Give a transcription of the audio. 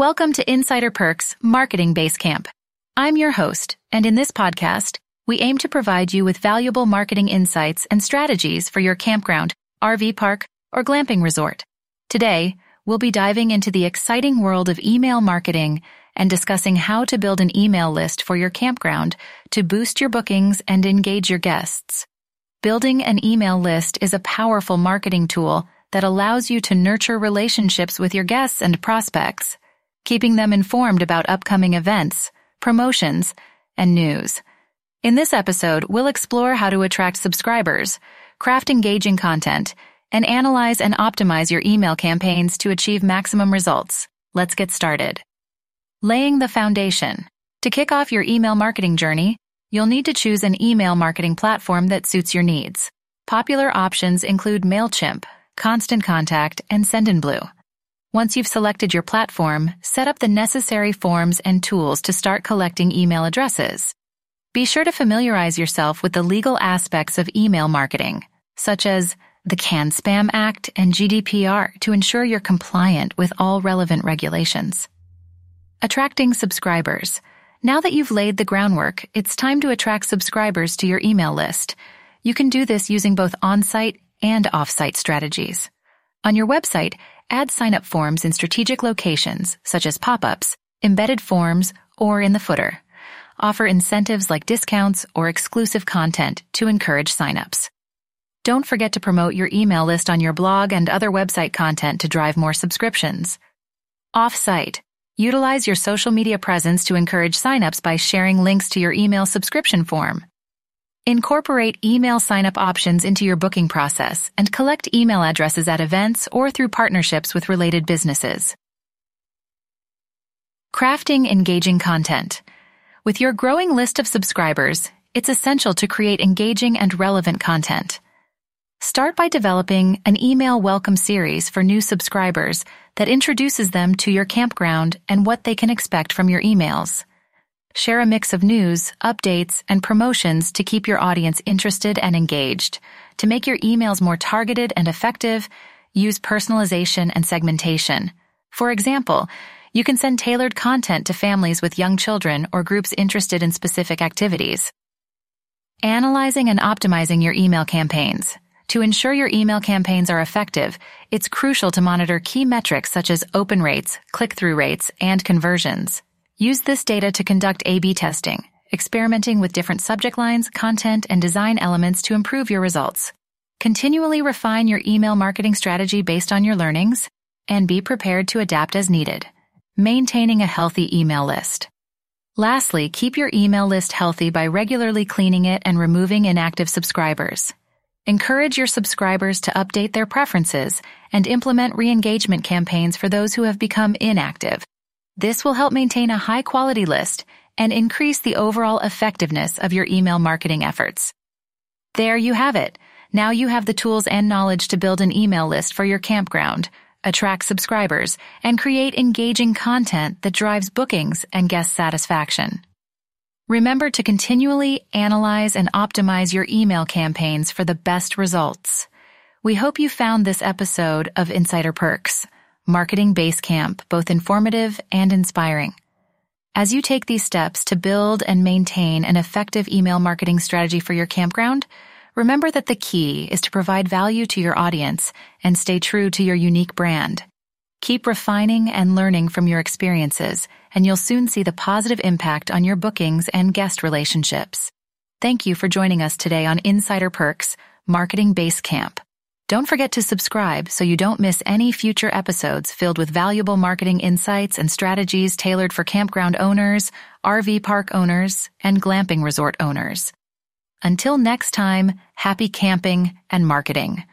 Welcome to Insider Perks Marketing Basecamp. I'm your host, and in this podcast, we aim to provide you with valuable marketing insights and strategies for your campground, RV park, or glamping resort. Today, we'll be diving into the exciting world of email marketing and discussing how to build an email list for your campground to boost your bookings and engage your guests. Building an email list is a powerful marketing tool that allows you to nurture relationships with your guests and prospects, keeping them informed about upcoming events, promotions, and news. In this episode, we'll explore how to attract subscribers, craft engaging content, and analyze and optimize your email campaigns to achieve maximum results. Let's get started. Laying the foundation. To kick off your email marketing journey, you'll need to choose an email marketing platform that suits your needs. Popular options include MailChimp, Constant Contact, and Sendinblue. Once you've selected your platform, set up the necessary forms and tools to start collecting email addresses. Be sure to familiarize yourself with the legal aspects of email marketing, such as the CAN-SPAM Act and GDPR to ensure you're compliant with all relevant regulations. Attracting subscribers. Now that you've laid the groundwork, it's time to attract subscribers to your email list. You can do this using both on-site and off-site strategies. On your website, add sign-up forms in strategic locations, such as pop-ups, embedded forms, or in the footer. Offer incentives like discounts or exclusive content to encourage sign-ups. Don't forget to promote your email list on your blog and other website content to drive more subscriptions. Off-site. Utilize your social media presence to encourage sign-ups by sharing links to your email subscription form. Incorporate email sign-up options into your booking process and collect email addresses at events or through partnerships with related businesses. Crafting engaging content. With your growing list of subscribers, it's essential to create engaging and relevant content. Start by developing an email welcome series for new subscribers that introduces them to your campground and what they can expect from your emails. Share a mix of news, updates, and promotions to keep your audience interested and engaged. To make your emails more targeted and effective, use personalization and segmentation. For example, you can send tailored content to families with young children or groups interested in specific activities. Analyzing and optimizing your email campaigns. To ensure your email campaigns are effective, it's crucial to monitor key metrics such as open rates, click-through rates, and conversions. Use this data to conduct A-B testing, experimenting with different subject lines, content, and design elements to improve your results. Continually refine your email marketing strategy based on your learnings, and be prepared to adapt as needed. Maintaining a healthy email list. Lastly, keep your email list healthy by regularly cleaning it and removing inactive subscribers. Encourage your subscribers to update their preferences and implement re-engagement campaigns for those who have become inactive. This will help maintain a high quality list and increase the overall effectiveness of your email marketing efforts. There you have it. Now you have the tools and knowledge to build an email list for your campground, attract subscribers, and create engaging content that drives bookings and guest satisfaction. Remember to continually analyze and optimize your email campaigns for the best results. We hope you found this episode of Insider Perks Marketing Basecamp both informative and inspiring. As you take these steps to build and maintain an effective email marketing strategy for your campground, remember that the key is to provide value to your audience and stay true to your unique brand. Keep refining and learning from your experiences, and you'll soon see the positive impact on your bookings and guest relationships. Thank you for joining us today on Insider Perks Marketing Basecamp. Don't forget to subscribe so you don't miss any future episodes filled with valuable marketing insights and strategies tailored for campground owners, RV park owners, and glamping resort owners. Until next time, happy camping and marketing.